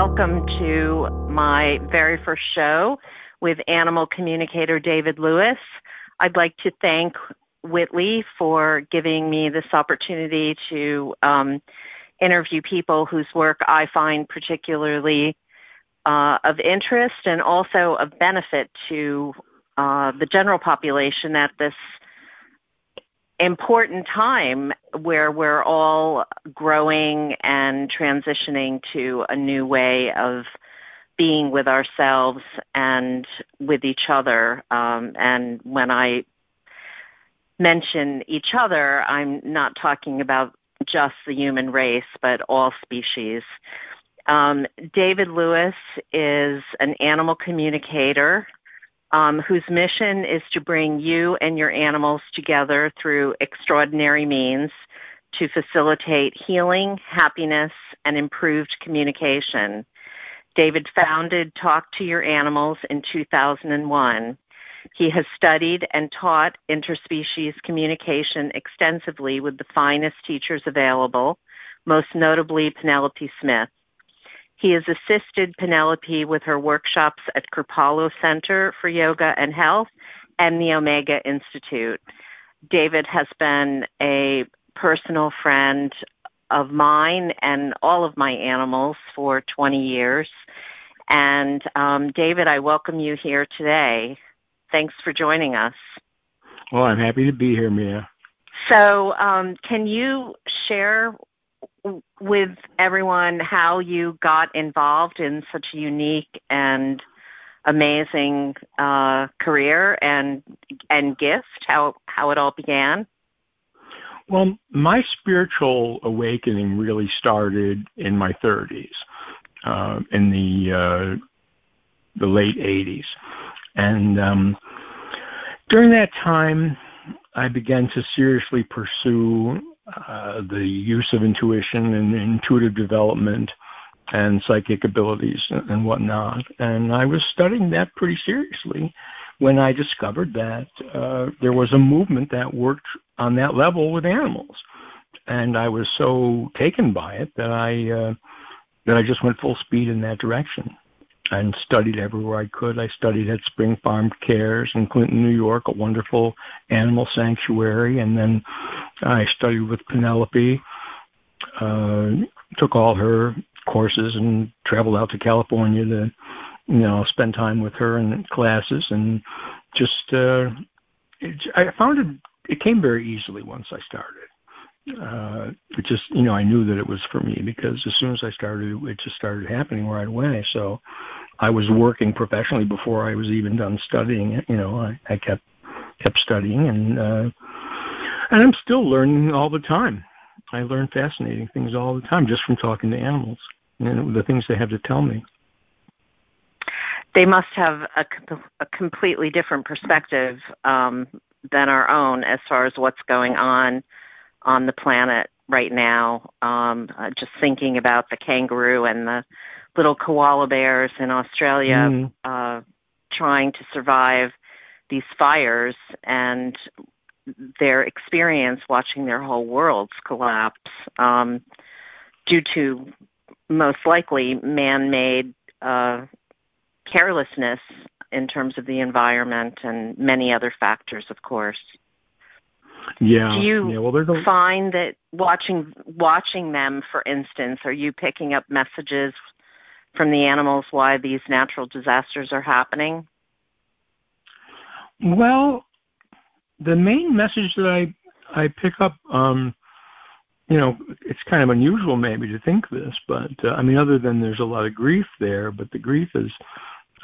welcome to my very first show with animal communicator David Louis. I'd like to thank Whitley for giving me this opportunity to um, interview people whose work I find particularly uh, of interest and also of benefit to uh, the general population at this important time where we're all growing and transitioning to a new way of being with ourselves and with each other. Um, and when I mention each other, I'm not talking about just the human race, but all species. Um, David Louis is an animal communicator um, whose mission is to bring you and your animals together through extraordinary means to facilitate healing, happiness, and improved communication. David founded Talk to Your Animals in 2001. He has studied and taught interspecies communication extensively with the finest teachers available, most notably Penelope Smith. He has assisted Penelope with her workshops at Kripalu Center for Yoga and Health and the Omega Institute. David has been a personal friend of mine and all of my animals for 20 years. And um, David, I welcome you here today. Thanks for joining us. Well, I'm happy to be here, Mia. So, um, can you share with everyone how you got involved in such a unique and amazing uh, career and and gift? How how it all began? Well, my spiritual awakening really started in my 30s, uh, in the uh, the late 80s, and um, during that time, I began to seriously pursue uh, the use of intuition and intuitive development and psychic abilities and whatnot. And I was studying that pretty seriously when I discovered that uh, there was a movement that worked on that level with animals. And I was so taken by it that I uh, that I just went full speed in that direction and studied everywhere I could. I studied at Spring Farm Cares in Clinton, New York, a wonderful animal sanctuary, and then I studied with Penelope. Uh, took all her courses and traveled out to California to, you know, spend time with her in classes and just uh, it, I found it. It came very easily once I started. Uh, it just, you know, I knew that it was for me because as soon as I started, it just started happening right away. So I was working professionally before I was even done studying it. You know, I, I kept kept studying and uh, and I'm still learning all the time. I learn fascinating things all the time just from talking to animals and the things they have to tell me. They must have a, a completely different perspective um, than our own as far as what's going on on the planet right now. Um, uh, just thinking about the kangaroo and the little koala bears in Australia mm. uh, trying to survive these fires and their experience watching their whole worlds collapse um, due to most likely man-made uh, carelessness in terms of the environment and many other factors, of course. Yeah. Do you yeah, well, a... find that watching watching them, for instance, are you picking up messages from the animals why these natural disasters are happening? Well, the main message that I I pick up, um, you know, it's kind of unusual maybe to think this, but uh, I mean, other than there's a lot of grief there, but the grief is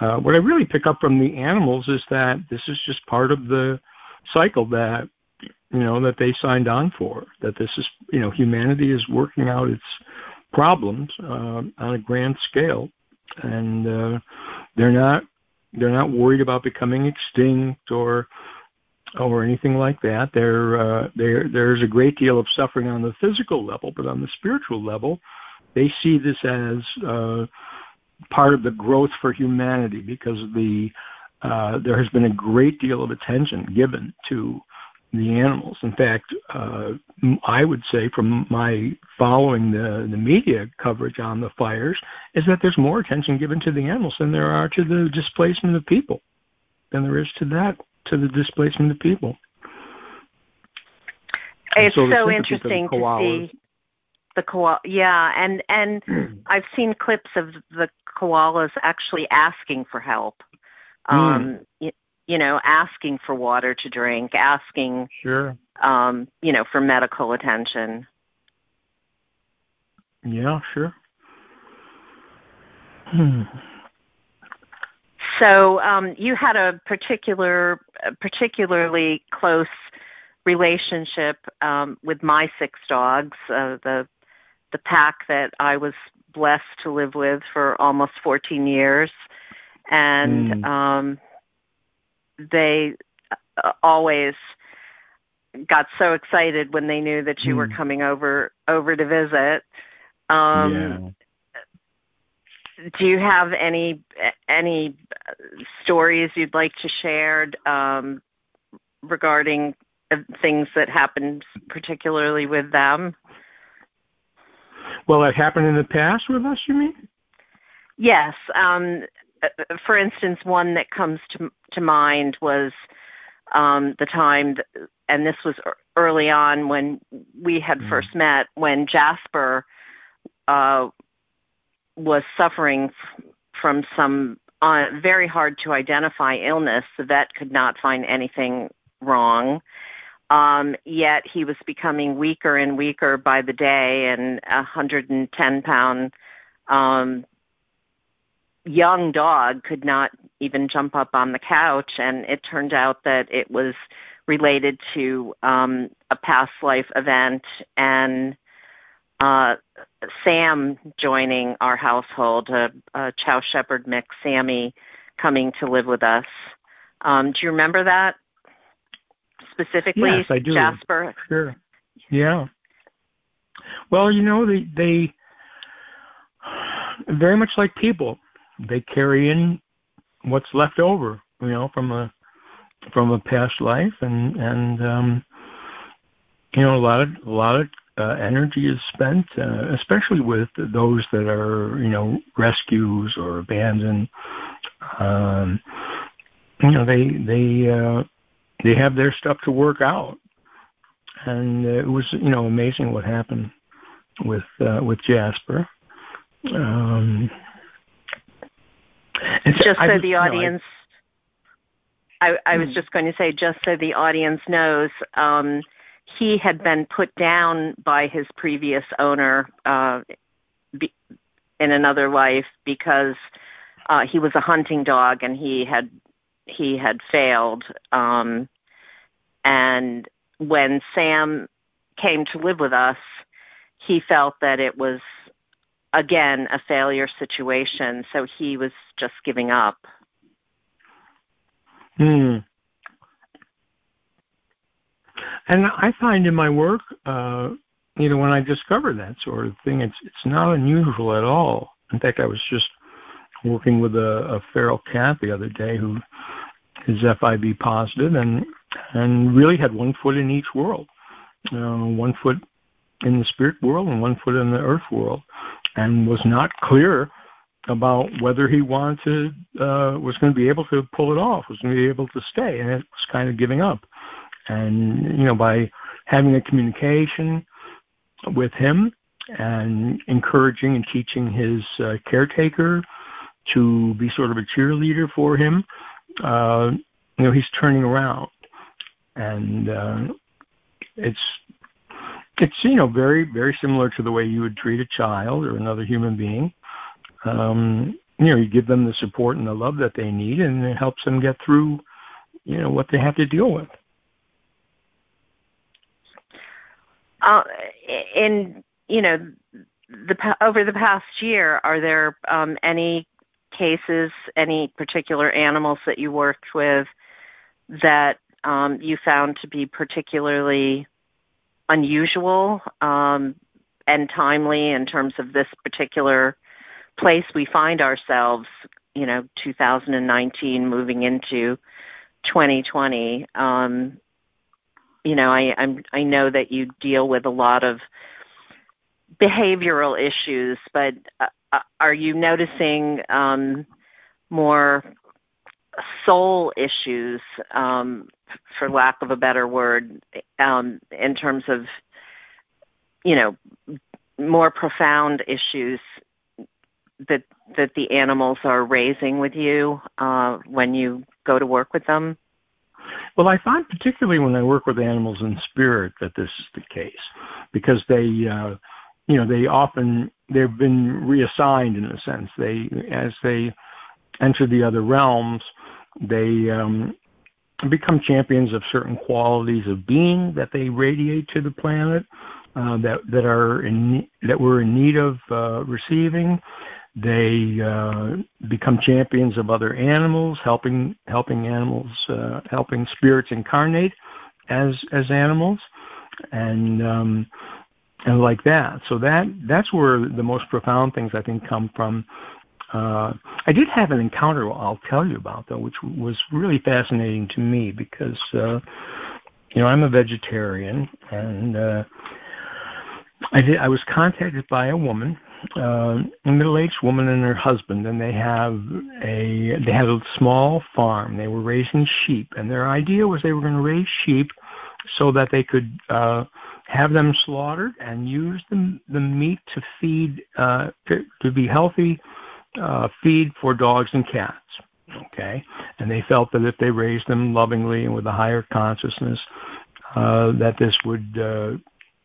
uh, what I really pick up from the animals is that this is just part of the cycle that you know that they signed on for. That this is you know humanity is working out its problems uh, on a grand scale, and uh, they're not they're not worried about becoming extinct or or anything like that. There uh, there there's a great deal of suffering on the physical level, but on the spiritual level, they see this as uh, part of the growth for humanity because the uh, there has been a great deal of attention given to the animals. In fact, uh, I would say from my following the, the media coverage on the fires is that there's more attention given to the animals than there are to the displacement of people, than there is to that, to the displacement of people. It's so, so interesting to see the koala. Yeah, and and I've seen clips of the koalas actually asking for help. Hmm. Um, mm you know, asking for water to drink, asking, sure, um, you know, for medical attention. Yeah, sure. Hmm. So um, you had a particular, particularly close relationship um, with my six dogs, uh, the the pack that I was blessed to live with for almost 14 years, and mm. um, they uh, always got so excited when they knew that you mm. were hmm. coming over over to visit. Um, yeah. Do you have any any stories you'd like to share um, regarding things that happened, particularly with them? Well, that happened in the past with us, you mean? Yes. Um, for instance, one that comes to to mind was um, the time, and this was early on when we had mm. first met, when Jasper uh, was suffering f- from some uh, very hard to identify illness. The vet could not find anything wrong. Um, yet he was becoming weaker and weaker by the day, and a 110 pound um, young dog could not even jump up on the couch, and it turned out that it was related to um, a past life event and uh, Sam joining our household, a, a Chow Shepherd mix, Sammy coming to live with us. Um, do you remember that specifically, yes, I do. Jasper? Sure. Yeah. Well, you know, they they very much like people they carry in what's left over, you know, from a from a past life, and and um, you know, a lot of a lot of uh, energy is spent, uh, especially with those that are you know rescues or abandoned. Um, you know, they they uh, they have their stuff to work out, and it was you know amazing what happened with uh, with Jasper. Um, just so the audience, I, I, was just going to say, just so the audience knows, um, he had been put down by his previous owner uh, be, in another life because uh, he was a hunting dog and he had he had failed. Um, and when Sam came to live with us, he felt that it was again a failure situation, so he was just giving up. Hmm. And I find in my work, uh, you know, when I discover that sort of thing, it's it's not unusual at all. In fact, I was just working with a, a feral cat the other day who is FIV positive and and really had one foot in each world, uh, one foot in the spirit world and one foot in the earth world and was not clear about whether he wanted uh, was going to be able to pull it off, was going to be able to stay, and it was kind of giving up. And you know, by having a communication with him and encouraging and teaching his uh, caretaker to be sort of a cheerleader for him, uh, you know, he's turning around, and uh, it's it's you know very very similar to the way you would treat a child or another human being. Um, you know, you give them the support and the love that they need, and it helps them get through, you know, what they have to deal with. Uh, in you know, the over the past year, are there um, any cases, any particular animals that you worked with that um, you found to be particularly unusual um, and timely in terms of this particular place we find ourselves, you know, 2019 moving into 2020. Um, you know, I I'm I know that you deal with a lot of behavioral issues, but uh, uh are you noticing um, more soul issues, um, for lack of a better word, um, in terms of you know more profound issues that that the animals are raising with you uh, when you go to work with them? Well, I find particularly when I work with animals in spirit that this is the case because they, uh, you know, they often they've been reassigned in a sense. They as they enter the other realms, they um, become champions of certain qualities of being that they radiate to the planet uh, that that are in that we're in need of uh, receiving. They uh, become champions of other animals, helping helping animals, uh, helping spirits incarnate as as animals, and um, and like that. So that that's where the most profound things I think come from. Uh, I did have an encounter I'll tell you about though, which was really fascinating to me because uh, you know I'm a vegetarian and uh, I did. I was contacted by a woman uh, a middle-aged woman and her husband, and they have a they had a small farm. They were raising sheep, and their idea was they were going to raise sheep so that they could uh, have them slaughtered and use the the meat to feed uh, to, to be healthy uh, feed for dogs and cats. Okay, and they felt that if they raised them lovingly and with a higher consciousness, uh, that this would uh,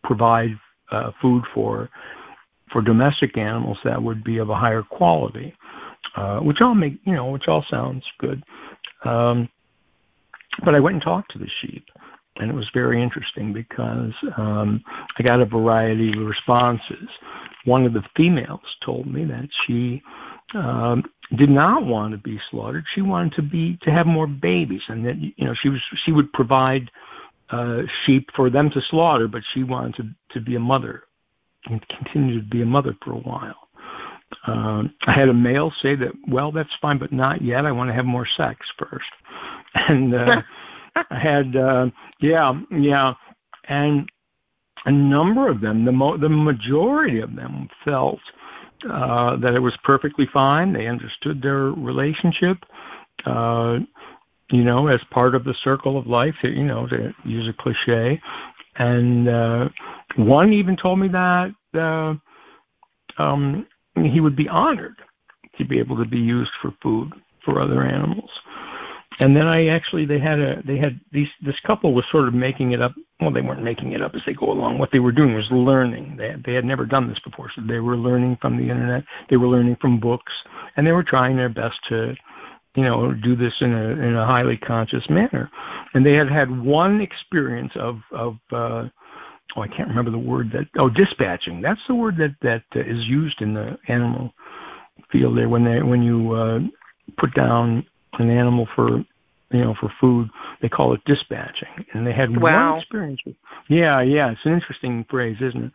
provide uh, food for for domestic animals that would be of a higher quality, uh, which all make you know, which all sounds good. Um, but I went and talked to the sheep, and it was very interesting because um, I got a variety of responses. One of the females told me that she um, did not want to be slaughtered. She wanted to be to have more babies, and that you know she was she would provide uh, sheep for them to slaughter, but she wanted to to be a mother and continue to be a mother for a while. Um, I had a male say that, well, that's fine, but not yet. I want to have more sex first. And uh, I had, uh, yeah, yeah, and a number of them, the mo- the majority of them, felt uh, that it was perfectly fine. They understood their relationship. Uh, you know, as part of the circle of life, you know, to use a cliche, and uh, one even told me that uh, um, he would be honored to be able to be used for food for other animals. And then I actually they had a they had these this couple was sort of making it up. Well, they weren't making it up as they go along. What they were doing was learning. They had, they had never done this before, so they were learning from the internet. They were learning from books, and they were trying their best to you know, do this in a in a highly conscious manner. And they had had one experience of of uh, oh, I can't remember the word that oh dispatching. That's the word that that uh, is used in the animal field there when they when you uh, put down an animal for you know for food they call it dispatching and they had wow. one experience with yeah yeah it's an interesting phrase isn't it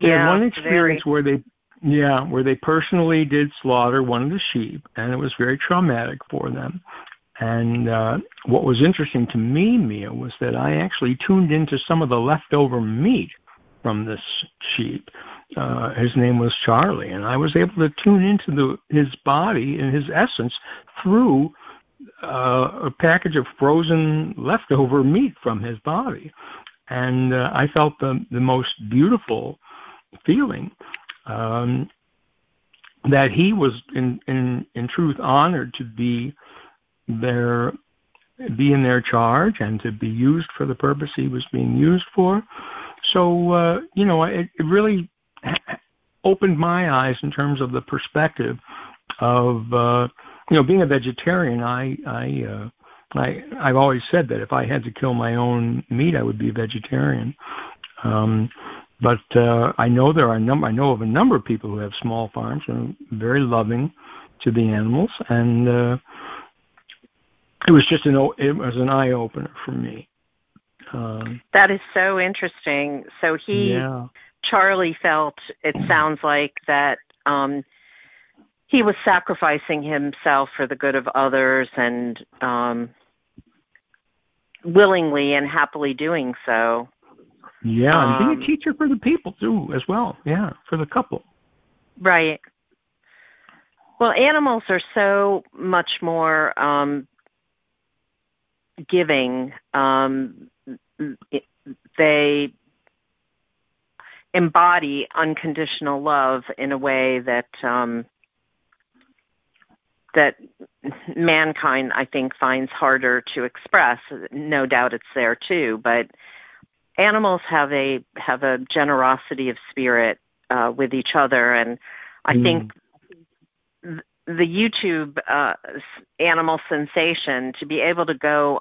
they yeah, had one experience very. where they yeah, where they personally did slaughter one of the sheep, and it was very traumatic for them. And uh, what was interesting to me, Mia, was that I actually tuned into some of the leftover meat from this sheep. Uh, his name was Charlie, and I was able to tune into the, his body and his essence through uh, a package of frozen leftover meat from his body. And uh, I felt the, the most beautiful feeling um, that he was in, in in truth honored to be their be in their charge and to be used for the purpose he was being used for. So uh, you know, it, it really opened my eyes in terms of the perspective of uh, you know being a vegetarian. I I uh, I I've always said that if I had to kill my own meat, I would be a vegetarian. Um, but uh, I know there are a number. I know of a number of people who have small farms and are very loving to the animals, and uh, it was just an it was an eye opener for me. Um, that is so interesting. So he, yeah. Charlie, felt it sounds like that um, he was sacrificing himself for the good of others, and um, willingly and happily doing so. Yeah, um, and being a teacher for the people too, as well. Yeah, for the couple. Right. Well, animals are so much more um, giving. Um, they embody unconditional love in a way that um, that mankind, I think, finds harder to express. No doubt it's there too, but animals have a have a generosity of spirit uh, with each other, and I mm. think the YouTube uh, animal sensation to be able to go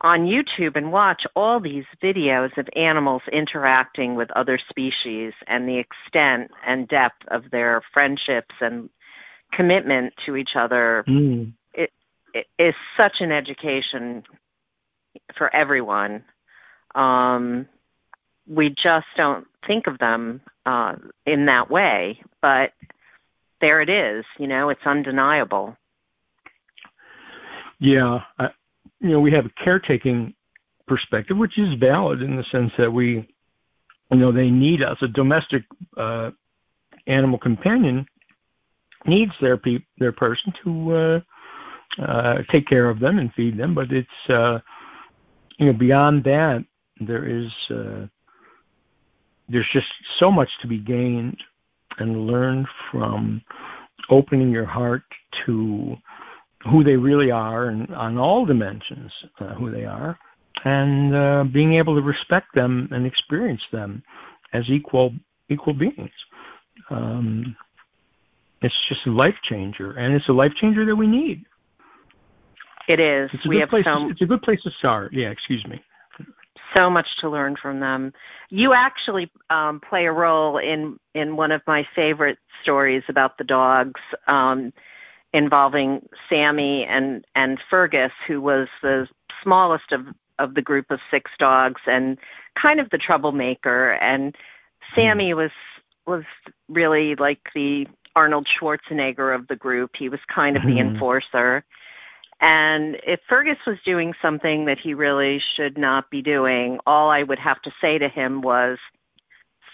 on YouTube and watch all these videos of animals interacting with other species and the extent and depth of their friendships and commitment to each other mm. it, it is such an education for everyone. Um, we just don't think of them uh, in that way, but there it is. You know, it's undeniable. Yeah, I, you know, we have a caretaking perspective, which is valid in the sense that we, you know, they need us. A domestic uh, animal companion needs their pe- their person to uh, uh, take care of them and feed them, but it's uh, you know beyond that there is uh, there's just so much to be gained and learned from opening your heart to who they really are and on all dimensions uh, who they are and uh, being able to respect them and experience them as equal equal beings. Um, it's just a life changer, and it's a life changer that we need. It is. It's a we good have place. To, it's a good place to start. Yeah, excuse me. So much to learn from them. You actually um, play a role in in one of my favorite stories about the dogs, um, involving Sammy and and Fergus, who was the smallest of of the group of six dogs and kind of the troublemaker. And Sammy hmm. was was really like the Arnold Schwarzenegger of the group. He was kind of mm-hmm. the enforcer. And if Fergus was doing something that he really should not be doing, all I would have to say to him was,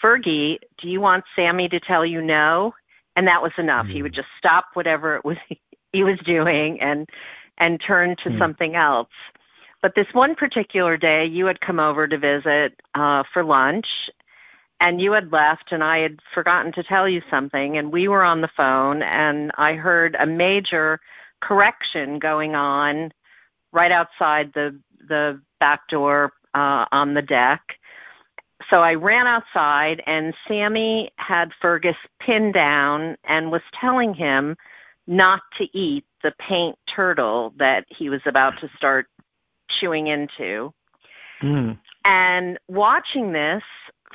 Fergie, do you want Sammy to tell you no? And that was enough. Mm-hmm. He would just stop whatever it was he was doing and and turn to mm-hmm. something else. But this one particular day, you had come over to visit uh, for lunch, and you had left and I had forgotten to tell you something and we were on the phone and I heard a major correction going on right outside the the back door uh, on the deck. So I ran outside and Sammy had Fergus pinned down and was telling him not to eat the paint turtle that he was about to start chewing into. Mm. And watching this,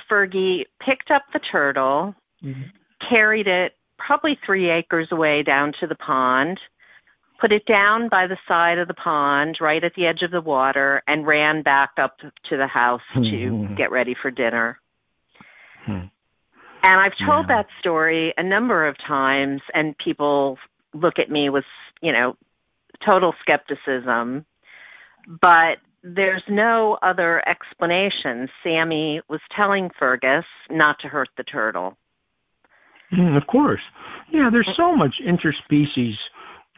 Fergie picked up the turtle, mm-hmm. carried it probably three acres away down to the pond, put it down by the side of the pond, right at the edge of the water, and ran back up to the house to mm-hmm. get ready for dinner. Mm-hmm. And I've told yeah. that story a number of times, and people look at me with, you know, total skepticism. But there's no other explanation. Sammy was telling Fergus not to hurt the turtle. Mm, of course. Yeah, there's so much interspecies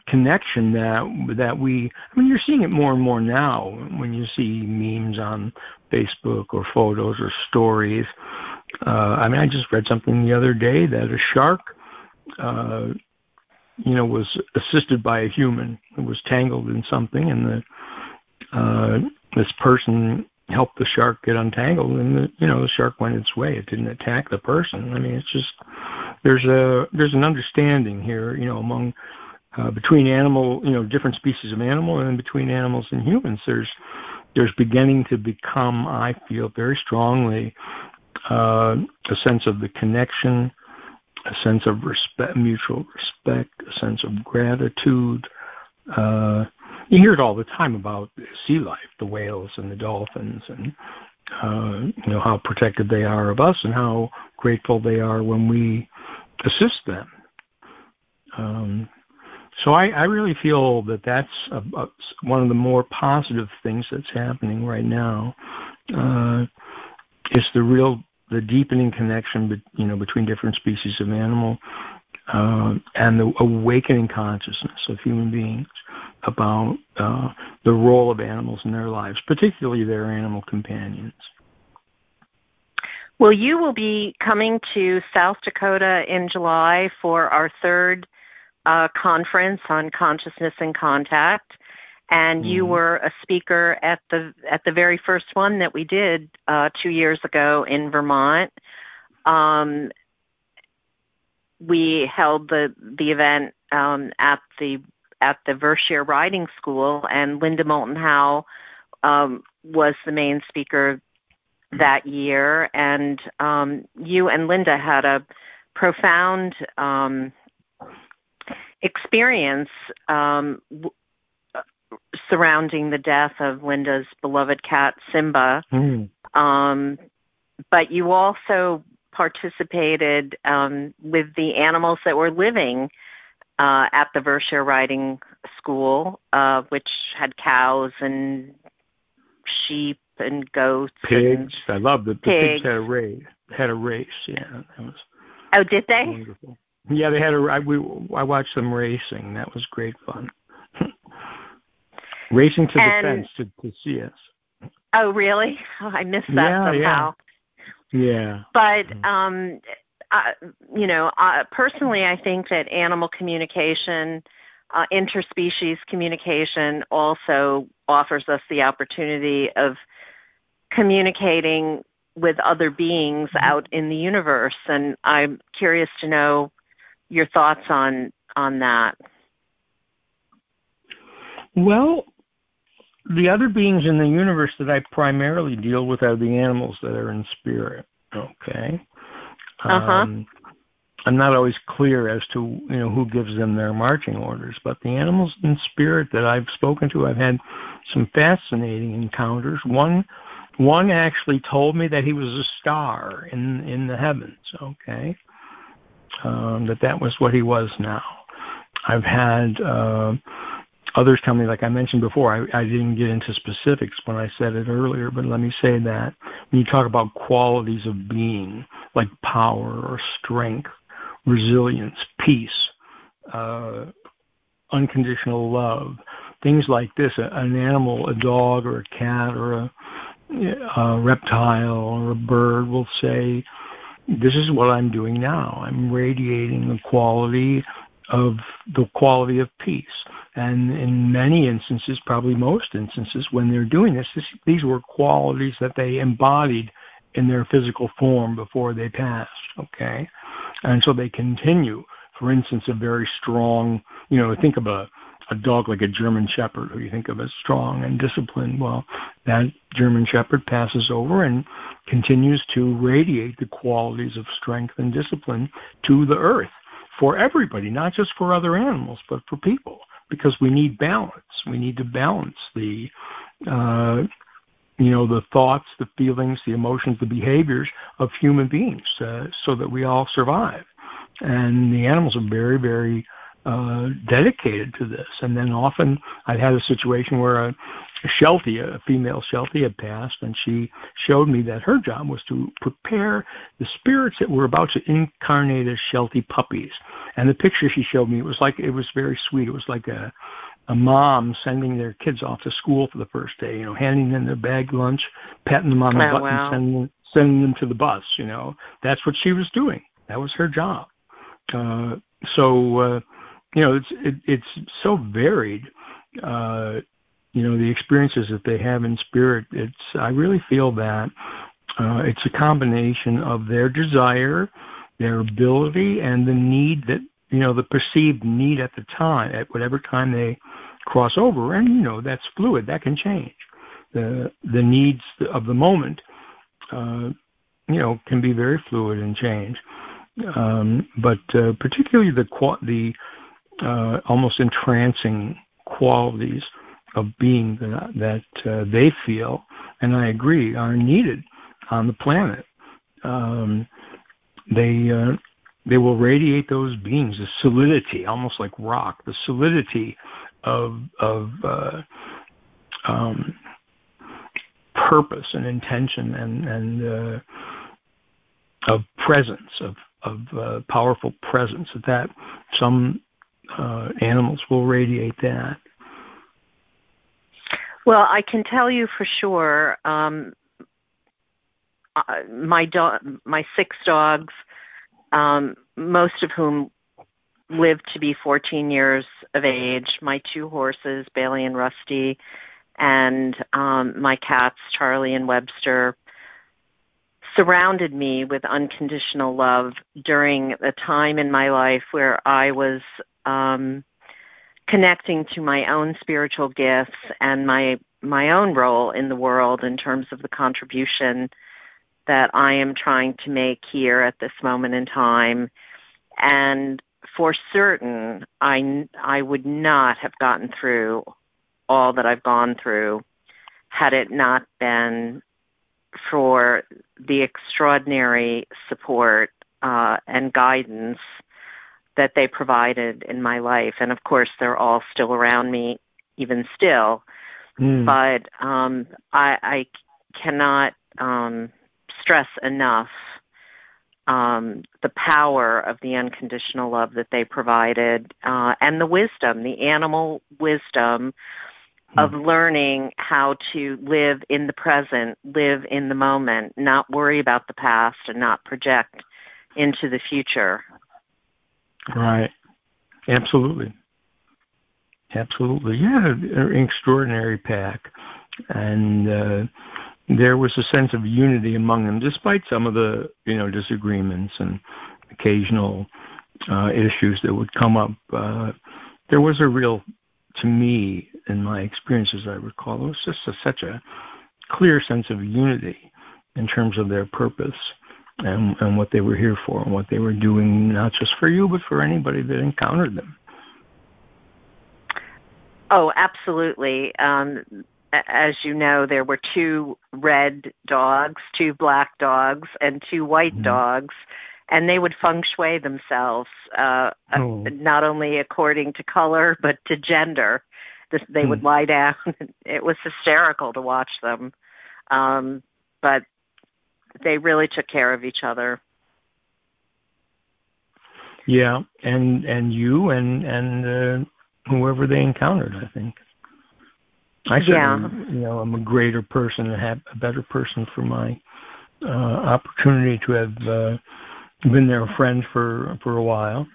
connection that that we I mean you're seeing it more and more now when you see memes on Facebook or photos or stories. Uh, I mean I just read something the other day that a shark uh, you know was assisted by a human who was tangled in something and the uh, this person helped the shark get untangled, and the, you know the shark went its way. It didn't attack the person. I mean, it's just there's a there's an understanding here, you know, among uh, between animal, you know, different species of animal, and between animals and humans. There's there's beginning to become, I feel very strongly, uh, a sense of the connection, a sense of respect, mutual respect, a sense of gratitude. Uh, you hear it all the time about sea life, the whales and the dolphins, and uh, you know how protective they are of us, and how grateful they are when we assist them. Um, so I, I really feel that that's a, a, one of the more positive things that's happening right now. Uh, is the real the deepening connection, be, you know, between different species of animal uh, and the awakening consciousness of human beings about uh, the role of animals in their lives, particularly their animal companions. Well, you will be coming to South Dakota in July for our third uh, conference on consciousness and contact, and you mm-hmm. were a speaker at the at the very first one that we did uh, two years ago in Vermont. Um, we held the the event um, at the at the Vershire Riding School, and Linda Moulton Howe um, was the main speaker that year. And um, you and Linda had a profound um, experience um, w- surrounding the death of Linda's beloved cat Simba. Mm. Um, but you also participated um, with the animals that were living uh, at the Vershire Riding School, uh, which had cows and sheep and goats. Pigs. And I love the, the pigs. pigs had a race. Had a race. Yeah. Oh, did they? Wonderful. Yeah, they had a. I, we, I watched them racing. That was great fun. racing to and, the fence to, to see us. Oh, really? Oh, I missed that yeah, somehow. Yeah. Yeah. But mm-hmm. um, uh, you know, uh, personally, I think that animal communication, uh, interspecies communication, also offers us the opportunity of communicating with other beings mm-hmm. out in the universe. And I'm curious to know your thoughts on on that. Well, the other beings in the universe that I primarily deal with are the animals that are in spirit. Okay. Uh-huh. Um, I'm not always clear as to you know who gives them their marching orders, but the animals in spirit that I've spoken to, I've had some fascinating encounters. One one actually told me that he was a star in in the heavens. Okay, um, that that was what he was now. I've had uh, others tell me, like I mentioned before, I, I didn't get into specifics when I said it earlier, but let me say that when you talk about qualities of being, like power or strength, resilience, peace, uh, unconditional love, things like this, an animal, a dog or a cat or a, a reptile or a bird will say, this is what I'm doing now. I'm radiating the quality of the quality of peace. And in many instances, probably most instances, when they're doing this, this these were qualities that they embodied in their physical form before they passed. Okay, and so they continue. For instance, a very strong, you know, think of a a dog like a German Shepherd, who you think of as strong and disciplined. Well, that German Shepherd passes over and continues to radiate the qualities of strength and discipline to the earth for everybody, not just for other animals, but for people, because we need balance. We need to balance the uh, you know, the thoughts, the feelings, the emotions, the behaviors of human beings uh, so that we all survive. And the animals are very, very uh, dedicated to this. And then often I've had a situation where a, Sheltie, a female Sheltie had passed, and she showed me that her job was to prepare the spirits that were about to incarnate as Sheltie puppies. And the picture she showed me, it was like, it was very sweet. It was like a, a mom sending their kids off to school for the first day, you know, handing them their bag lunch, patting them on the oh, butt, wow. and sending, sending them to the bus. You know, that's what she was doing. That was her job. Uh, so, uh, you know, it's it, it's so varied. Uh, you know, the experiences that they have in spirit. It's I really feel that uh, it's a combination of their desire, their ability, and the need that you know the perceived need at the time at whatever time they cross over and you know that's fluid that can change the the needs of the moment uh, you know can be very fluid and change um, but uh, particularly the the uh, almost entrancing qualities of being that, that uh, they feel and I agree are needed on the planet um, they uh, they will radiate those beings, the solidity, almost like rock, the solidity of of uh, um, purpose and intention and and uh, of presence of of uh, powerful presence. That some uh, animals will radiate that. Well, I can tell you for sure. Um, uh, my dog, my six dogs, um, most of whom lived to be 14 years of age. My two horses, Bailey and Rusty, and um, my cats, Charlie and Webster, surrounded me with unconditional love during a time in my life where I was um, connecting to my own spiritual gifts and my my own role in the world in terms of the contribution that I am trying to make here at this moment in time. And for certain, I, I would not have gotten through all that I've gone through had it not been for the extraordinary support uh, and guidance that they provided in my life. And of course, they're all still around me, even still. Mm. But um, I, I cannot um, stress enough um, the power of the unconditional love that they provided uh, and the wisdom, the animal wisdom of hmm. learning how to live in the present, live in the moment, not worry about the past and not project into the future. Right. Absolutely. Absolutely. Yeah, an extraordinary pack. And uh, there was a sense of unity among them, despite some of the you know disagreements and occasional uh, issues that would come up. Uh, there was a real, to me, in my experience as I recall, it was just a, such a clear sense of unity in terms of their purpose and, and what they were here for and what they were doing, not just for you, but for anybody that encountered them. Oh, absolutely. Um, as you know, there were two red dogs, two black dogs, and two white mm-hmm. dogs, and they would feng shui themselves, uh, oh. uh, not only according to color but to gender. They would lie down. it was hysterical to watch them, um, but they really took care of each other. Yeah, and and you and and uh, whoever they encountered, I think. I certainly, yeah. you know, I'm a greater person and have a better person for my uh, opportunity to have uh, been their friend for for a while.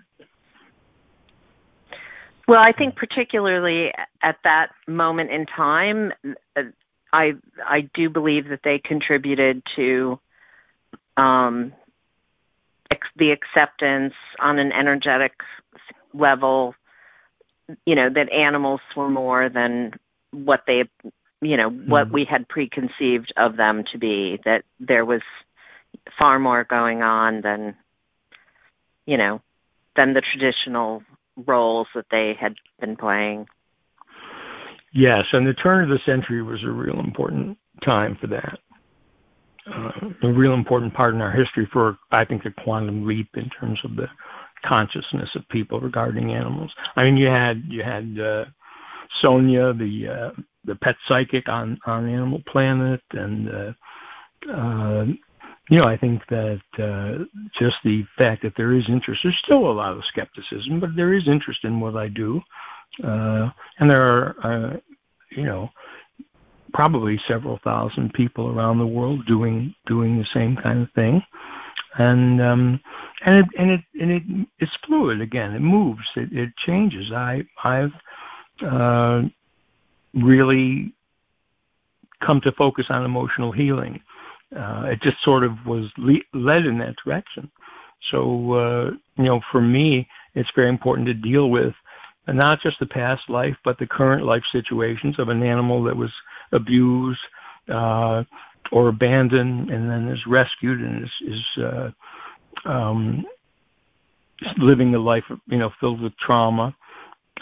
Well, I think particularly at that moment in time, uh, I I do believe that they contributed to um, ex- the acceptance on an energetic level. You know that animals were more than what they you know mm-hmm. what we had preconceived of them to be that there was far more going on than you know than the traditional roles that they had been playing yes and the turn of the century was a real important time for that a real important part in our history for i think the quantum leap in terms of the consciousness of people regarding animals. I mean you had you had uh, Sonya, the uh, the pet psychic on on Animal Planet, and uh, uh, you know, I think that uh, just the fact that there is interest, there's still a lot of skepticism, but there is interest in what I do, uh, and there are, uh, you know, probably several thousand people around the world doing doing the same kind of thing, and um, and it and it and it it's fluid again. It moves. It, it changes. I I've uh, really come to focus on emotional healing. Uh, it just sort of was le- led in that direction. So, uh, you know, for me, it's very important to deal with not just the past life, but the current life situations of an animal that was abused uh, or abandoned and then is rescued and is, is uh, um, living a life, you know, filled with trauma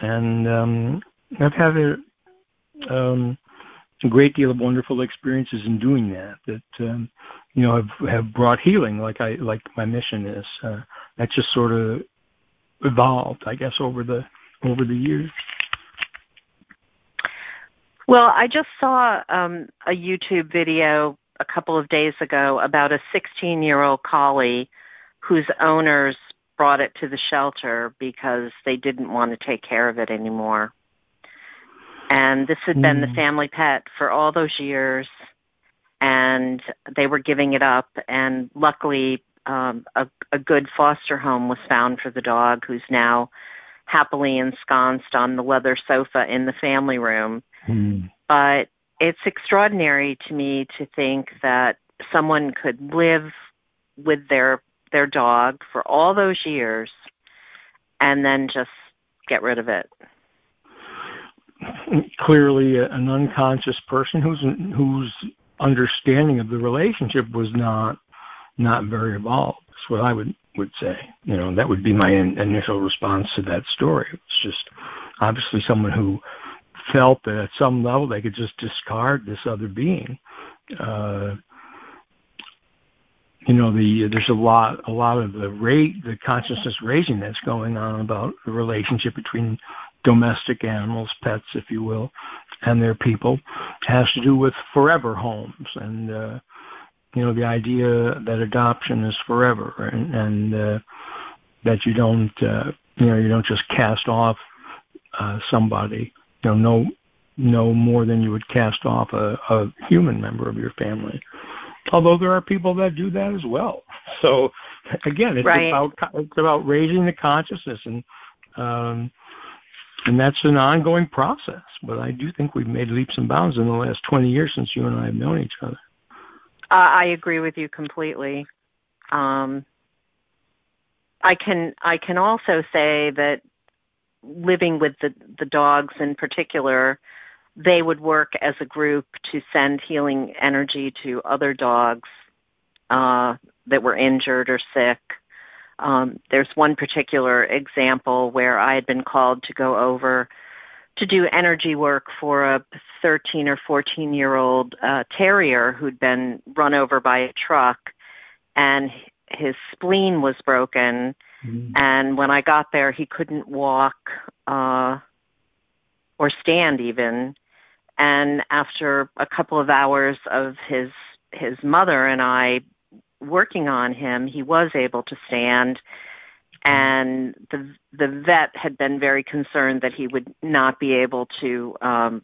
and um, I've had a, um, a great deal of wonderful experiences in doing that. That um, you know, have have brought healing, like I like my mission is. Uh, that just sort of evolved, I guess, over the over the years. Well, I just saw um, a YouTube video a couple of days ago about a 16 year old collie whose owners brought it to the shelter because they didn't want to take care of it anymore. And this had mm. been the hmm. family pet for all those years, and they were giving it up. And luckily, um, a, a good foster home was found for the dog, who's now happily ensconced on the leather sofa in the family room. Mm. But it's extraordinary to me to think that someone could live with their their dog for all those years and then just get rid of it. Clearly, an unconscious person whose whose understanding of the relationship was not not very evolved. That's what I would would say. You know, that would be my in, initial response to that story. It's just obviously someone who felt that at some level they could just discard this other being. Uh, you know, the there's a lot a lot of the rate the consciousness raising that's going on about the relationship between domestic animals, pets, if you will, and their people, has to do with forever homes and uh, you know the idea that adoption is forever and, and uh, that you don't uh, you know you don't just cast off uh, somebody know no no more than you would cast off a, a human member of your family. Although there are people that do that as well. So again it's right. about it's about raising the consciousness and um and that's an ongoing process. But i do think we've made leaps and bounds in the last 20 years since you and i have known each other. I agree with you completely. Um i can i can also say that living with the, the dogs in particular, they would work as a group to send healing energy to other dogs uh, that were injured or sick. Um, there's one particular example where I had been called to go over to do energy work for a 13 or 14 year old uh, terrier who'd been run over by a truck and his spleen was broken Mm-hmm. And when I got there, he couldn't walk uh, or stand even. And after a couple of hours of his his mother and I working on him, he was able to stand. And the the vet had been very concerned that he would not be able to um,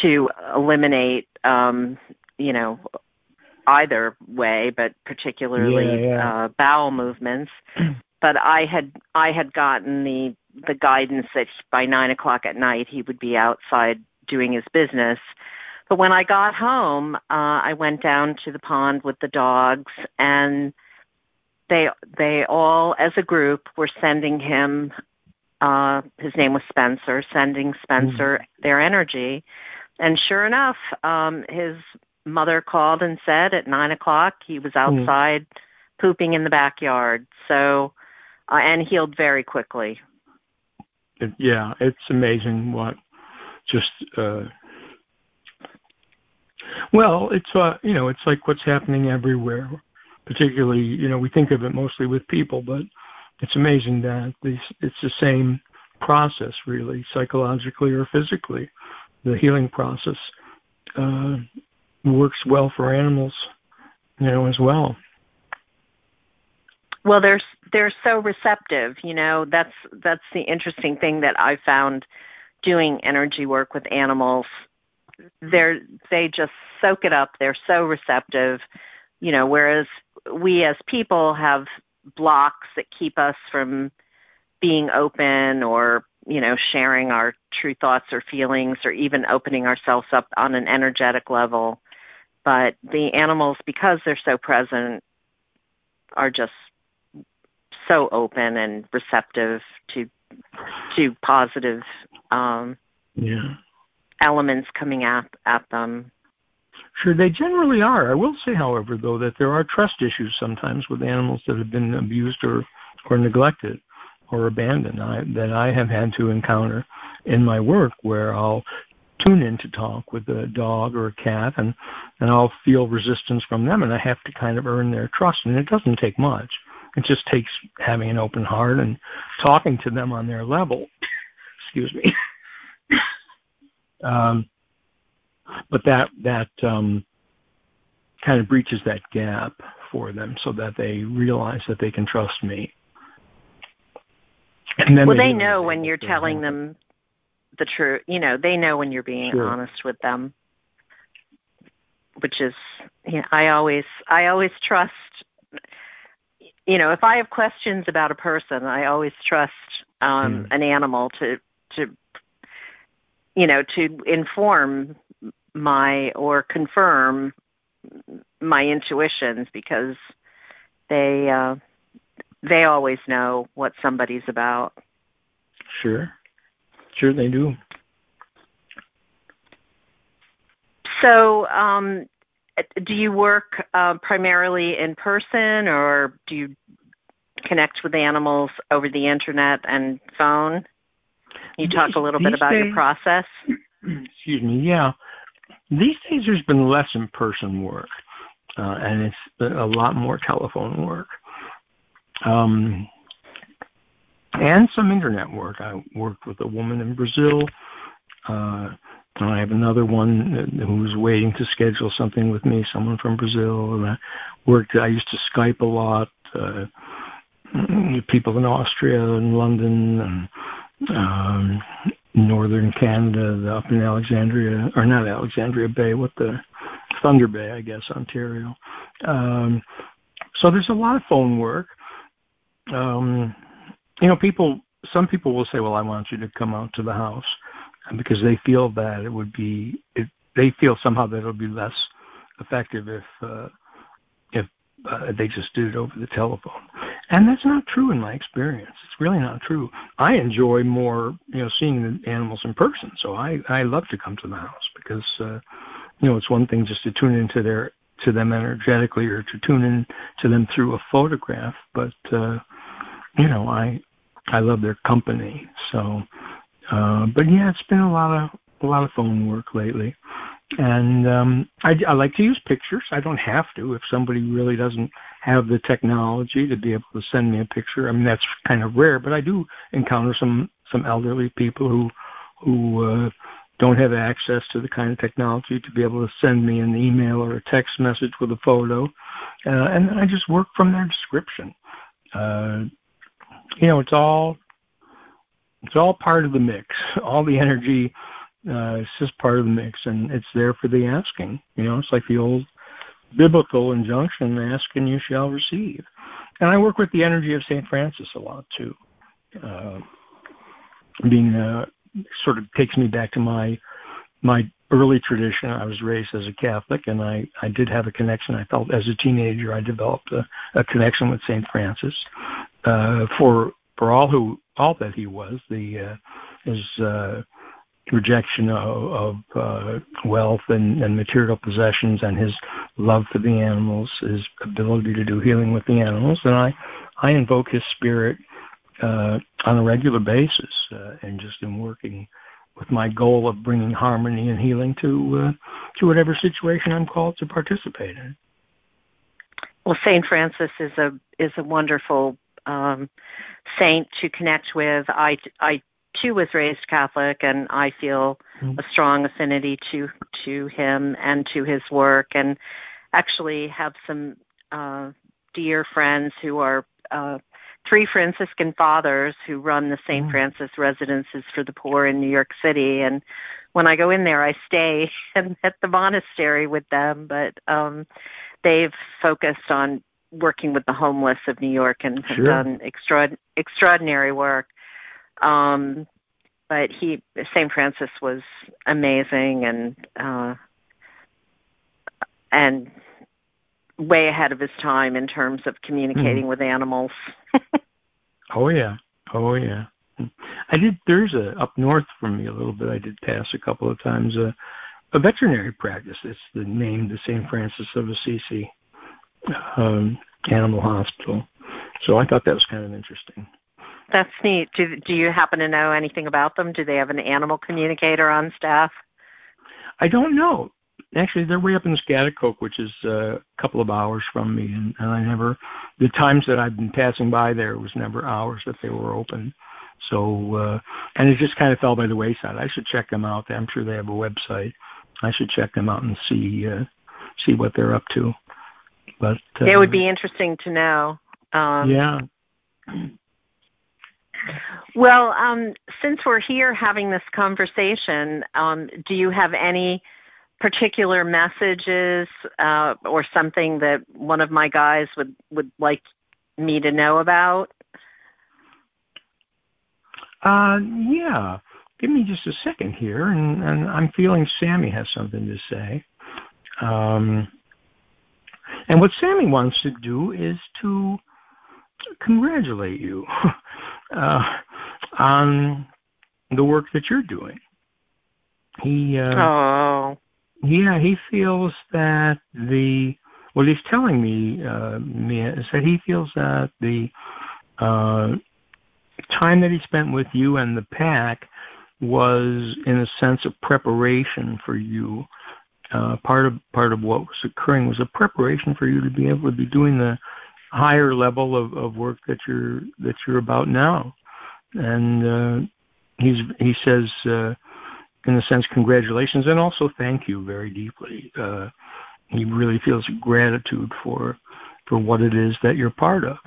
to eliminate um, you know either way, but particularly yeah, yeah. Uh, bowel movements. but I had I had gotten the the guidance that by nine o'clock at night he would be outside doing his business. But when I got home, uh, I went down to the pond with the dogs, and they they all, as a group, were sending him. Uh, his name was Spencer, sending Spencer mm. their energy, and sure enough, um, his mother called and said at nine o'clock he was hmm. outside mm. pooping in the backyard. So, uh, and healed very quickly. It, yeah, it's amazing what just. uh well, it's uh, you know, it's like what's happening everywhere. Particularly, you know, we think of it mostly with people, but it's amazing that these, it's the same process, really, psychologically or physically, the healing process. Uh, works well for animals, you know, as well. Well, they're they're so receptive. You know, that's that's the interesting thing that I found doing energy work with animals. They're they just soak it up. They're so receptive. You know, whereas we as people have blocks that keep us from being open or you know sharing our true thoughts or feelings or even opening ourselves up on an energetic level but the animals, because they're so present, are just so open and receptive to to positive um, yeah. elements coming at at them. Sure, they generally are. I will say, however, though, that there are trust issues sometimes with animals that have been abused or or neglected or abandoned I, that I have had to encounter in my work, where I'll tune in to talk with a dog or a cat, and and I'll feel resistance from them, and I have to kind of earn their trust. And it doesn't take much. It just takes having an open heart and talking to them on their level. Excuse me. um, but that that um, kind of breaches that gap for them, so that they realize that they can trust me. And then well, they, they know when you're telling them the truth. You know, they know when you're being sure. honest with them, which is, you know, I always, I always trust. You know, if I have questions about a person, I always trust um, mm. an animal to to you know to inform my or confirm my intuitions because they uh, they always know what somebody's about. Sure. Sure, they do. So, um, do you work uh, primarily in person, or do you connect with animals over the internet and phone? Can you talk a little bit about days, your process? Excuse me. Yeah, these days there's been less in-person work, uh, and it's a lot more telephone work. Um, and some internet work. I worked with a woman in Brazil. Uh, and I have another one who's waiting to schedule something with me, someone from Brazil. And I worked, I used to Skype a lot, uh, people in Austria and London and um, northern Canada, up in Alexandria, or not Alexandria Bay, what the Thunder Bay, I guess, Ontario. Um, so there's a lot of phone work. Um, you know, people, some people will say, well, I want you to come out to the house because they feel that it would be, it, they feel somehow that it'll be less effective if, uh, if uh, they just did it over the telephone. And that's not true in my experience. It's really not true. I enjoy more, you know, seeing the animals in person. So I, I love to come to the house because, uh, you know, it's one thing just to tune into their, to them energetically or to tune in to them through a photograph. But, uh, you know, I I love their company. So, uh, but yeah, it's been a lot of a lot of phone work lately, and um, I, I like to use pictures. I don't have to if somebody really doesn't have the technology to be able to send me a picture. I mean, that's kind of rare, but I do encounter some some elderly people who who uh, don't have access to the kind of technology to be able to send me an email or a text message with a photo, uh, and I just work from their description. Uh, you know, it's all it's all part of the mix. All the energy uh, is just part of the mix, and it's there for the asking. You know, it's like the old biblical injunction: "Ask and you shall receive." And I work with the energy of Saint Francis a lot too. Uh, being uh, sort of takes me back to my my early tradition. I was raised as a Catholic, and I I did have a connection. I felt as a teenager I developed a, a connection with Saint Francis, uh, for for all who all that he was, the uh, his uh, rejection of, of uh, wealth and, and material possessions, and his love for the animals, his ability to do healing with the animals, and I I invoke his spirit uh, on a regular basis, and just in working with my goal of bringing harmony and healing to to whatever situation I'm called to participate in. Well, Saint Francis is a is a wonderful um, saint to connect with. I, I too was raised Catholic, and I feel mm-hmm. a strong affinity to to him and to his work, and actually have some uh, dear friends who are uh, three Franciscan fathers who run the St. Mm-hmm. Francis Residences for the Poor in New York City, and when I go in there, I stay at the monastery with them, but um, they've focused on working with the homeless of New York and have sure. done extra, extraordinary work. Um, but he, St. Francis was amazing and, uh, and way ahead of his time in terms of communicating mm. with animals. oh yeah. Oh yeah. I did, there's a, up north from me a little bit, I did pass a couple of times, uh, a veterinary practice. It's the name, the St. Francis of Assisi um, animal hospital. So I thought that was kind of interesting. That's neat. Do do you happen to know anything about them? Do they have an animal communicator on staff? I don't know. Actually, they're way up in Schaghticoke, which is uh, a couple of hours from me, and, and I never. The times that I've been passing by there was never hours that they were open. So, uh, and it just kind of fell by the wayside. I should check them out. I'm sure they have a website. I should check them out and see uh, see what they're up to. But it would be interesting to know. Um, yeah. Well, um, since we're here having this conversation, um, do you have any particular messages uh, or something that one of my guys would, would like me to know about? Uh, yeah. Give me just a second here, and, and I'm feeling Sammy has something to say. Um, and what Sammy wants to do is to congratulate you uh, on the work that you're doing. He, uh, oh, yeah, he feels that the what he's telling me, uh, Mia, is that he feels that the uh, time that he spent with you and the pack was, in a sense, a preparation for you. Uh, part of part of what was occurring was a preparation for you to be able to be doing the higher level of, of work that you're that you're about now. And uh, he's he says, uh, in a sense, congratulations and also thank you very deeply. Uh, he really feels gratitude for for what it is that you're part of.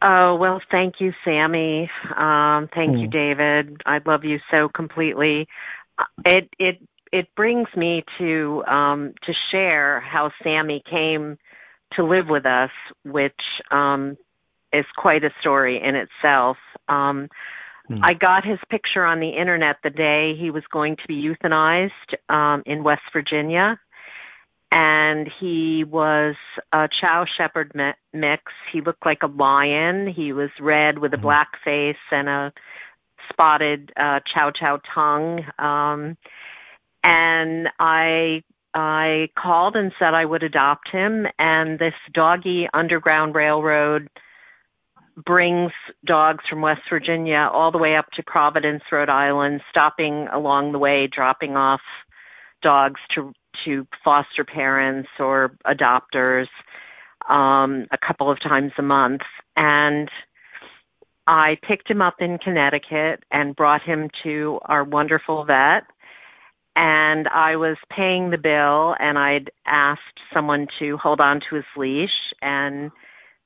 Oh well, thank you, Sammy. Um, thank mm. you, hmm. David. I love you so completely. It it it brings me to um, to share how Sammy came to live with us, which um, is quite a story in itself. Um, mm. I got his picture on the internet the day he was going to be euthanized um, in West Virginia. And he was a Chow Shepherd mix. He looked like a lion. He was red with a mm. black face and a spotted uh, Chow Chow tongue. Um, and I I called and said I would adopt him, and this doggy Underground Railroad brings dogs from West Virginia all the way up to Providence, Rhode Island, stopping along the way, dropping off dogs to to foster parents or adopters um, a couple of times a month. And I picked him up in Connecticut and brought him to our wonderful vet and I was paying the bill and I'd asked someone to hold on to his leash and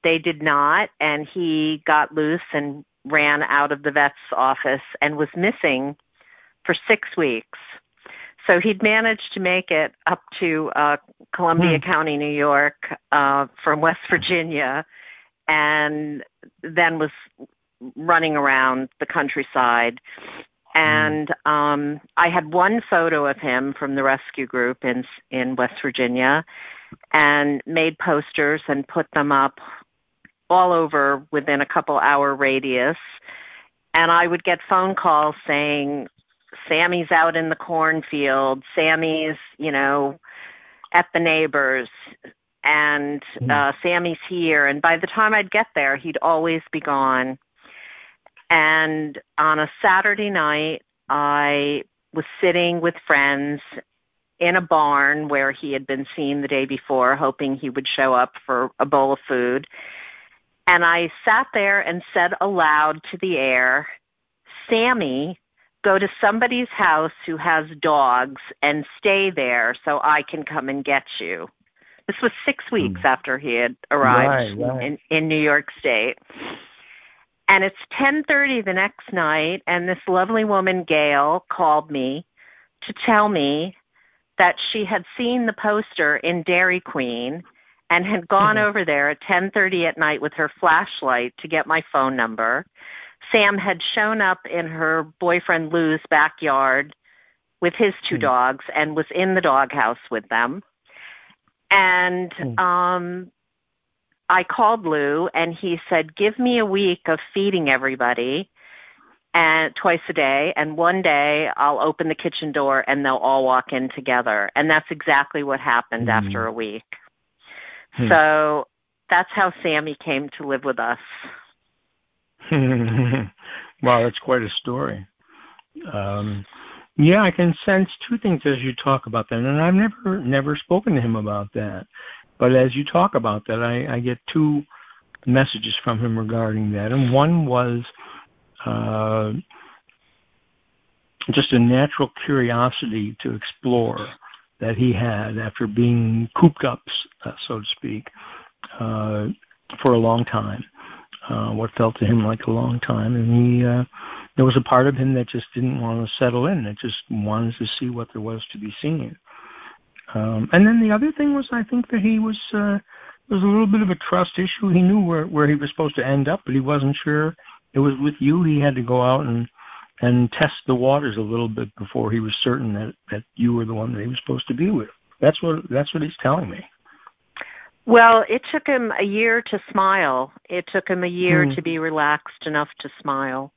they did not and he got loose and ran out of the vet's office and was missing for 6 weeks. So he'd managed to make it up to uh Columbia hmm. County, New York, uh from West Virginia and then was running around the countryside and um, I had one photo of him from the rescue group in in West Virginia, and made posters and put them up all over within a couple hour radius. And I would get phone calls saying, "Sammy's out in the cornfield. Sammy's, you know, at the neighbors." And mm-hmm. uh, Sammy's here, and by the time I'd get there, he'd always be gone. And on a Saturday night, I was sitting with friends in a barn where he had been seen the day before, hoping he would show up for a bowl of food. And I sat there and said aloud to the air, Sammy, go to somebody's house who has dogs and stay there so I can come and get you. This was six weeks hmm. after he had arrived right, right. in in New York State. And it's 10:30 the next night and this lovely woman Gail called me to tell me that she had seen the poster in Dairy Queen and had gone mm-hmm. over there at 10:30 at night with her flashlight to get my phone number. Sam had shown up in her boyfriend Lou's backyard with his 2 mm-hmm. dogs and was in the doghouse with them. And mm. um I called Lou and he said, "Give me a week of feeding everybody." And twice a day, and one day I'll open the kitchen door and they'll all walk in together. And that's exactly what happened mm-hmm. after a week. Hmm. So that's how Sammy came to live with us. wow, that's quite a story. Um, Yeah, I can sense two things as you talk about that, and I've never never spoken to him about that. But as you talk about that, I, I get two messages from him regarding that, and one was uh, just a natural curiosity to explore that he had after being cooped up, uh, so to speak, uh, for a long time. Uh, what felt to him like a long time, and he uh, there was a part of him that just didn't want to settle in. It just wanted to see what there was to be seen. Um, and then the other thing was, I think that he was uh, was a little bit of a trust issue. He knew where where he was supposed to end up, but he wasn't sure. It was with you. He had to go out and and test the waters a little bit before he was certain that that you were the one that he was supposed to be with. That's what that's what he's telling me. Well, it took him a year to smile. It took him a year mm. to be relaxed enough to smile.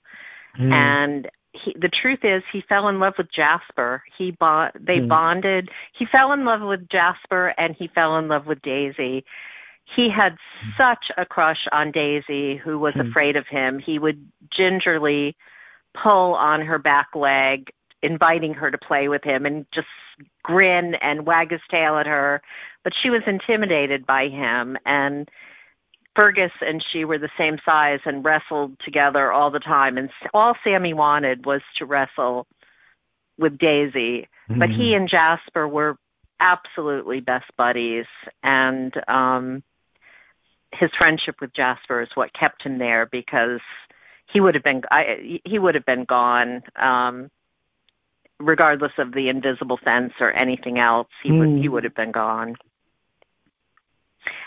Mm. And he, the truth is, he fell in love with Jasper. He bond, they mm. bonded. He fell in love with Jasper, and he fell in love with Daisy. He had mm. such a crush on Daisy, who was mm. afraid of him. He would gingerly pull on her back leg, inviting her to play with him, and just grin and wag his tail at her. But she was intimidated by him, and Fergus and she were the same size and wrestled together all the time. And all Sammy wanted was to wrestle with Daisy. Mm-hmm. But he mm-hmm. and Jasper were absolutely best buddies. And um, his friendship with Jasper is what kept him there because he would have been I, he would have been gone um, regardless of the invisible fence or anything else. He mm. would he mm. would have been gone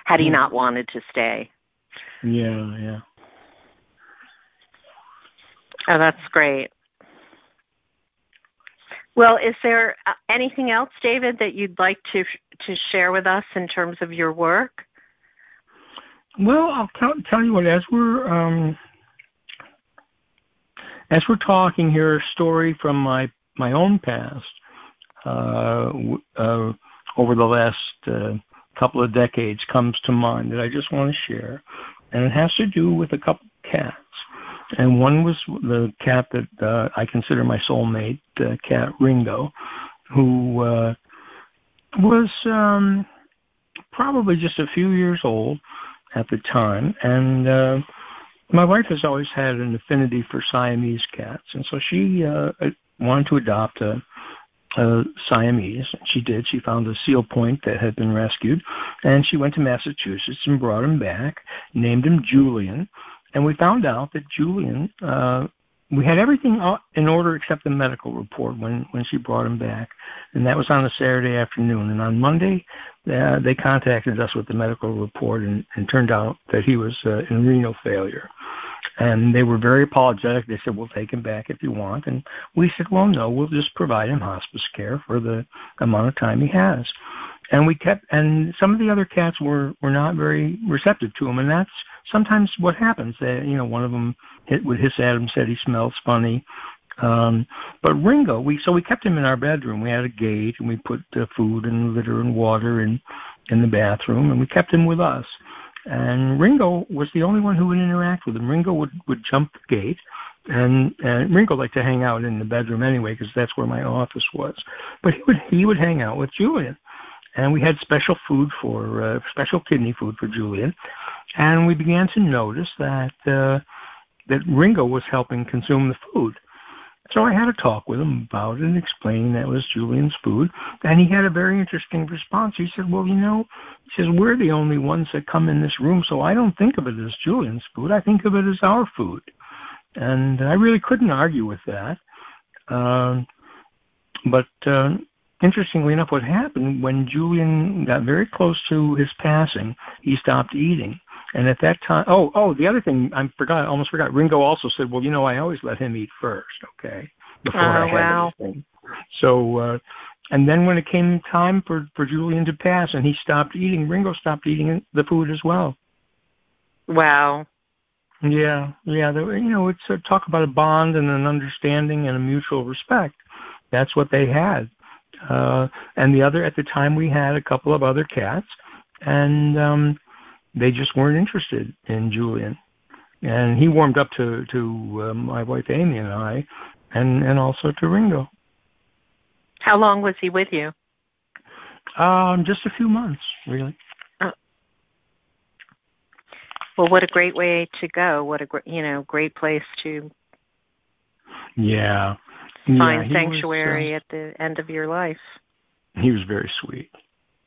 had he not wanted to stay. Yeah, yeah. Oh, that's great. Well, is there uh, anything else, David, that you'd like to to share with us in terms of your work? Well, I'll tell, tell you what. As we're um, as we're talking here, a story from my my own past uh, uh, over the last uh, couple of decades comes to mind that I just want to share and it has to do with a couple cats. And one was the cat that uh, I consider my soulmate, uh, cat Ringo, who uh, was um, probably just a few years old at the time, and uh, my wife has always had an affinity for Siamese cats, and so she uh, wanted to adopt a uh, Siamese. She did. She found a seal point that had been rescued, and she went to Massachusetts and brought him back, named him Julian, and we found out that Julian. Uh, we had everything in order except the medical report when when she brought him back, and that was on a Saturday afternoon. And on Monday, uh, they contacted us with the medical report, and, and turned out that he was uh, in renal failure. And they were very apologetic. They said, we'll take him back if you want. And we said, well, no, we'll just provide him hospice care for the amount of time he has. And we kept, and some of the other cats were, were not very receptive to him. And that's sometimes what happens. They, you know, one of them hit with hiss at him, said he smells funny. Um, but Ringo, we so we kept him in our bedroom. We had a gate, and we put uh, food and litter and water in in the bathroom, and we kept him with us. And Ringo was the only one who would interact with him. Ringo would would jump the gate, and and Ringo liked to hang out in the bedroom anyway because that's where my office was. But he would he would hang out with Julian, and we had special food for uh, special kidney food for Julian, and we began to notice that uh, that Ringo was helping consume the food. So I had a talk with him about it and explaining that it was Julian's food. And he had a very interesting response. He said, Well, you know, he says, we're the only ones that come in this room, so I don't think of it as Julian's food. I think of it as our food. And I really couldn't argue with that. Uh, but uh, interestingly enough, what happened when Julian got very close to his passing, he stopped eating. And at that time, oh, oh, the other thing I forgot, I almost forgot. Ringo also said, "Well, you know, I always let him eat first, okay, before oh, I had wow. anything." So, uh, and then when it came time for for Julian to pass, and he stopped eating, Ringo stopped eating the food as well. Wow. Yeah, yeah. There, you know, it's a, talk about a bond and an understanding and a mutual respect. That's what they had. Uh, and the other, at the time, we had a couple of other cats, and um, they just weren't interested in Julian. And he warmed up to to uh, my wife Amy and I, and and also to Ringo. How long was he with you? Um, just a few months, really. Oh. Well, what a great way to go! What a great, you know, great place to. Yeah. Find yeah, sanctuary was, uh, at the end of your life. He was very sweet.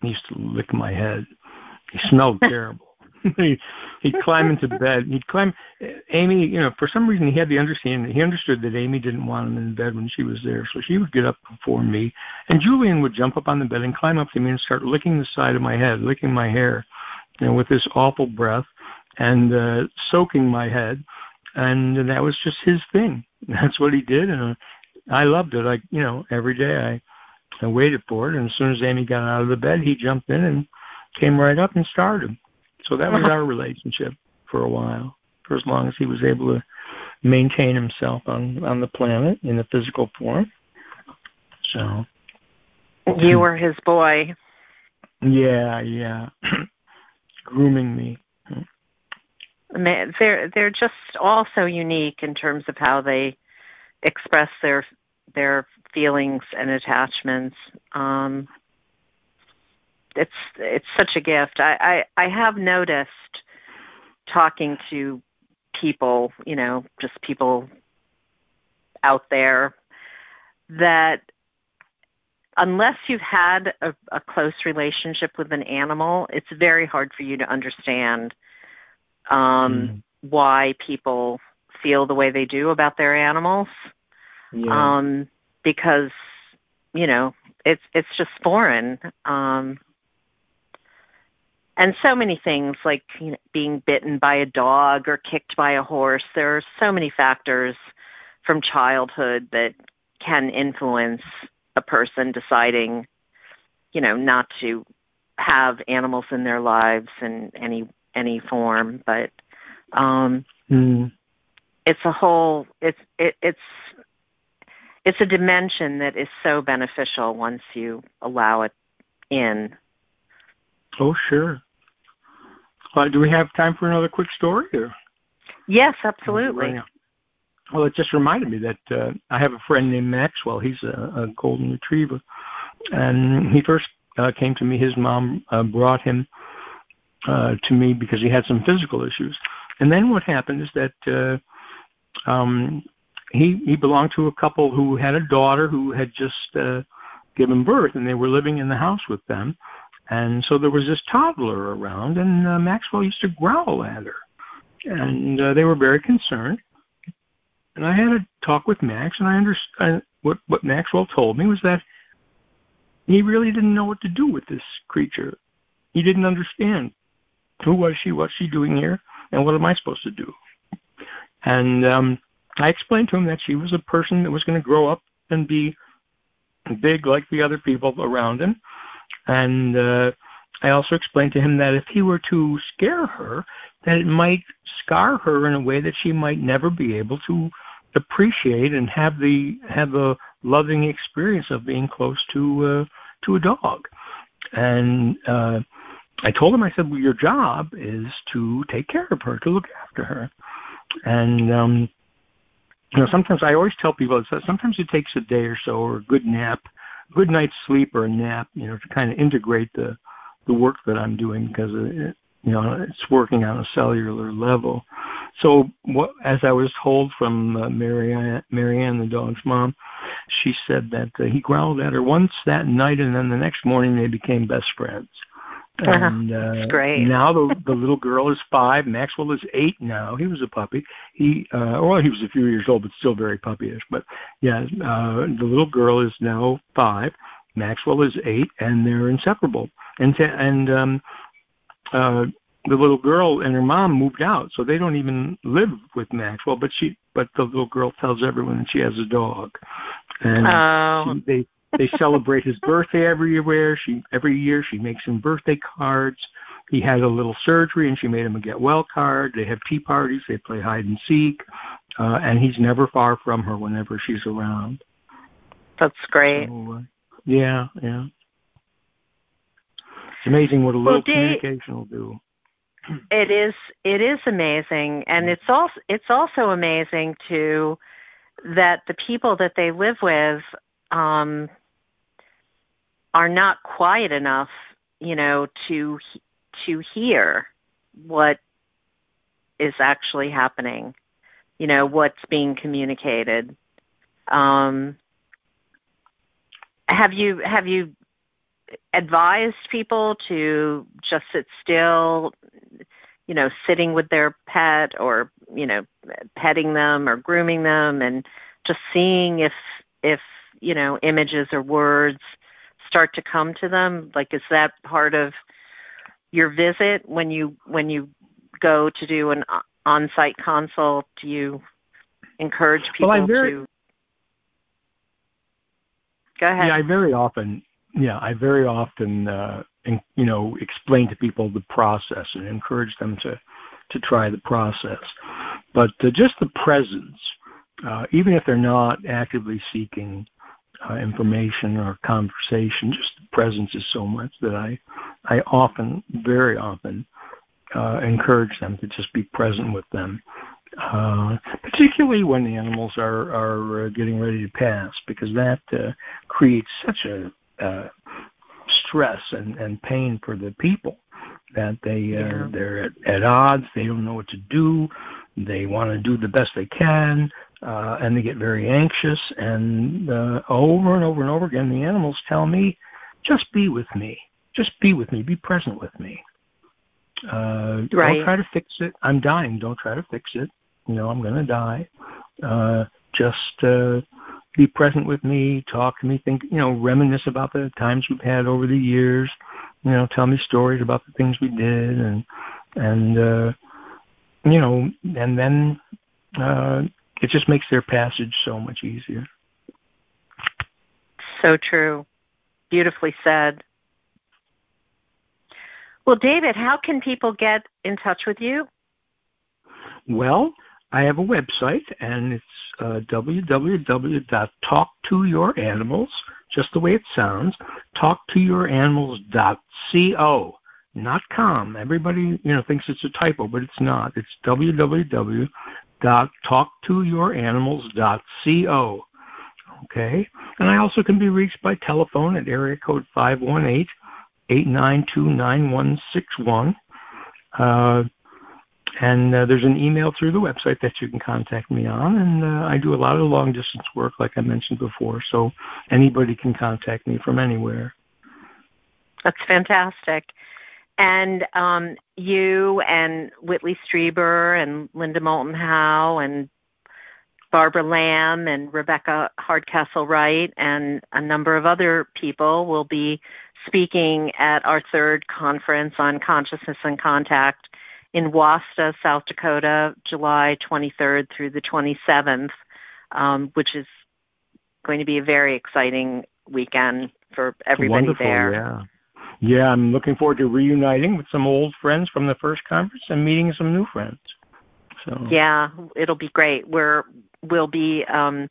He used to lick my head. He smelled terrible. he, he'd climb into bed. He'd climb. Amy, you know, for some reason he had the understanding. He understood that Amy didn't want him in bed when she was there, so she would get up before me, and Julian would jump up on the bed and climb up to me and start licking the side of my head, licking my hair, you know, with this awful breath, and uh, soaking my head, and that was just his thing. That's what he did, and uh, I loved it. I, you know, every day I I waited for it, and as soon as Amy got out of the bed, he jumped in and came right up and started. So that was our relationship for a while, for as long as he was able to maintain himself on on the planet in a physical form. So you were his boy. Yeah, yeah. Grooming me. They're they're just all so unique in terms of how they express their their feelings and attachments. Um, it's it's such a gift. I, I I have noticed talking to people, you know, just people out there that unless you've had a, a close relationship with an animal, it's very hard for you to understand um, mm. why people feel the way they do about their animals. Yeah. Um, because you know it's it's just foreign. Um, and so many things like you know, being bitten by a dog or kicked by a horse. There are so many factors from childhood that can influence a person deciding, you know, not to have animals in their lives in any any form. But um, mm. it's a whole. It's it, it's it's a dimension that is so beneficial once you allow it in. Oh, sure. Uh, do we have time for another quick story? Or? Yes, absolutely. Right well, it just reminded me that uh, I have a friend named Maxwell. He's a, a golden retriever, and he first uh, came to me. His mom uh, brought him uh, to me because he had some physical issues. And then what happened is that uh, um, he he belonged to a couple who had a daughter who had just uh, given birth, and they were living in the house with them. And so there was this toddler around, and uh, Maxwell used to growl at her, and uh, they were very concerned. And I had a talk with Max, and I understood what what Maxwell told me was that he really didn't know what to do with this creature. He didn't understand who was she, what's she doing here, and what am I supposed to do. And um, I explained to him that she was a person that was going to grow up and be big like the other people around him. And uh, I also explained to him that if he were to scare her, that it might scar her in a way that she might never be able to appreciate and have the have a loving experience of being close to uh, to a dog. And uh, I told him, I said, well, your job is to take care of her, to look after her. And um, you know, sometimes I always tell people that sometimes it takes a day or so or a good nap, good night's sleep or a nap, you know, to kind of integrate the the work that I'm doing because it, you know it's working on a cellular level. So what, as I was told from uh, Marianne, Marianne, the dog's mom, she said that uh, he growled at her once that night, and then the next morning they became best friends. Uh-huh. And uh, great. now the the little girl is five. Maxwell is eight now. He was a puppy. He uh, well, he was a few years old, but still very puppyish. But yeah, uh, the little girl is now five. Maxwell is eight, and they're inseparable. And t- and um, uh, the little girl and her mom moved out, so they don't even live with Maxwell. But she, but the little girl tells everyone that she has a dog, and oh. she, they they celebrate his birthday everywhere. She every year she makes him birthday cards. He had a little surgery and she made him a get well card. They have tea parties. They play hide and seek, uh, and he's never far from her whenever she's around. That's great. So, uh, yeah, yeah. It's amazing what a little well, communication will do. It is. It is amazing, and it's also it's also amazing too that the people that they live with um, are not quiet enough, you know, to to hear what is actually happening, you know, what's being communicated. Um, have you have you advised people to just sit still, you know, sitting with their pet or, you know, petting them or grooming them and just seeing if if, you know, images or words start to come to them? Like is that part of your visit when you when you go to do an on-site consult? Do you encourage people well, very, to Go ahead. Yeah, I very often yeah, I very often, uh, in, you know, explain to people the process and encourage them to, to try the process. But uh, just the presence, uh, even if they're not actively seeking uh, information or conversation, just the presence is so much that I, I often, very often, uh, encourage them to just be present with them. Uh, particularly when the animals are are uh, getting ready to pass, because that uh, creates such a uh, stress and, and pain for the people that they uh, yeah. they're at, at odds. They don't know what to do. They want to do the best they can, uh, and they get very anxious. And uh, over and over and over again, the animals tell me, "Just be with me. Just be with me. Be present with me. Uh, right. Don't try to fix it. I'm dying. Don't try to fix it. You know, I'm going to die. Uh, just uh, be present with me, talk to me, think, you know, reminisce about the times we've had over the years, you know, tell me stories about the things we did and, and, uh, you know, and then, uh, it just makes their passage so much easier. So true. Beautifully said. Well, David, how can people get in touch with you? Well, I have a website, and it's uh, www.talktoyouranimals, just the way it sounds, talktoyouranimals.co, not com. Everybody, you know, thinks it's a typo, but it's not. It's www.talktoyouranimals.co. Okay? And I also can be reached by telephone at area code 518 892 9161. Uh, and uh, there's an email through the website that you can contact me on. And uh, I do a lot of long distance work, like I mentioned before. So anybody can contact me from anywhere. That's fantastic. And um, you and Whitley Strieber and Linda Moulton Howe and Barbara Lamb and Rebecca Hardcastle Wright and a number of other people will be speaking at our third conference on consciousness and contact in Wasta, South Dakota, July 23rd through the 27th, um, which is going to be a very exciting weekend for everybody Wonderful, there. Yeah. I'm looking forward to reuniting with some old friends from the first conference and meeting some new friends. So Yeah, it'll be great. We're we'll be um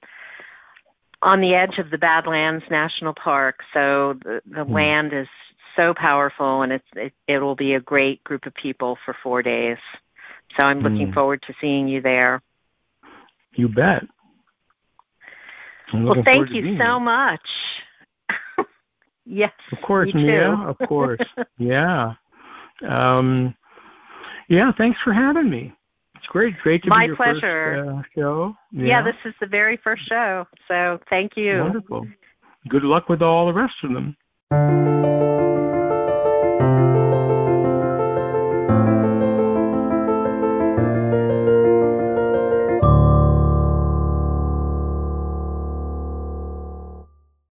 on the edge of the Badlands National Park, so the, the hmm. land is so powerful, and it's it, it will be a great group of people for four days. So I'm looking mm. forward to seeing you there. You bet. Well, thank you so much. Yes. Of course, Mia. Of course. yeah. Um, yeah. Thanks for having me. It's great. Great to My be your pleasure. First, uh, show. Yeah. yeah, this is the very first show. So thank you. Wonderful. Good luck with all the rest of them.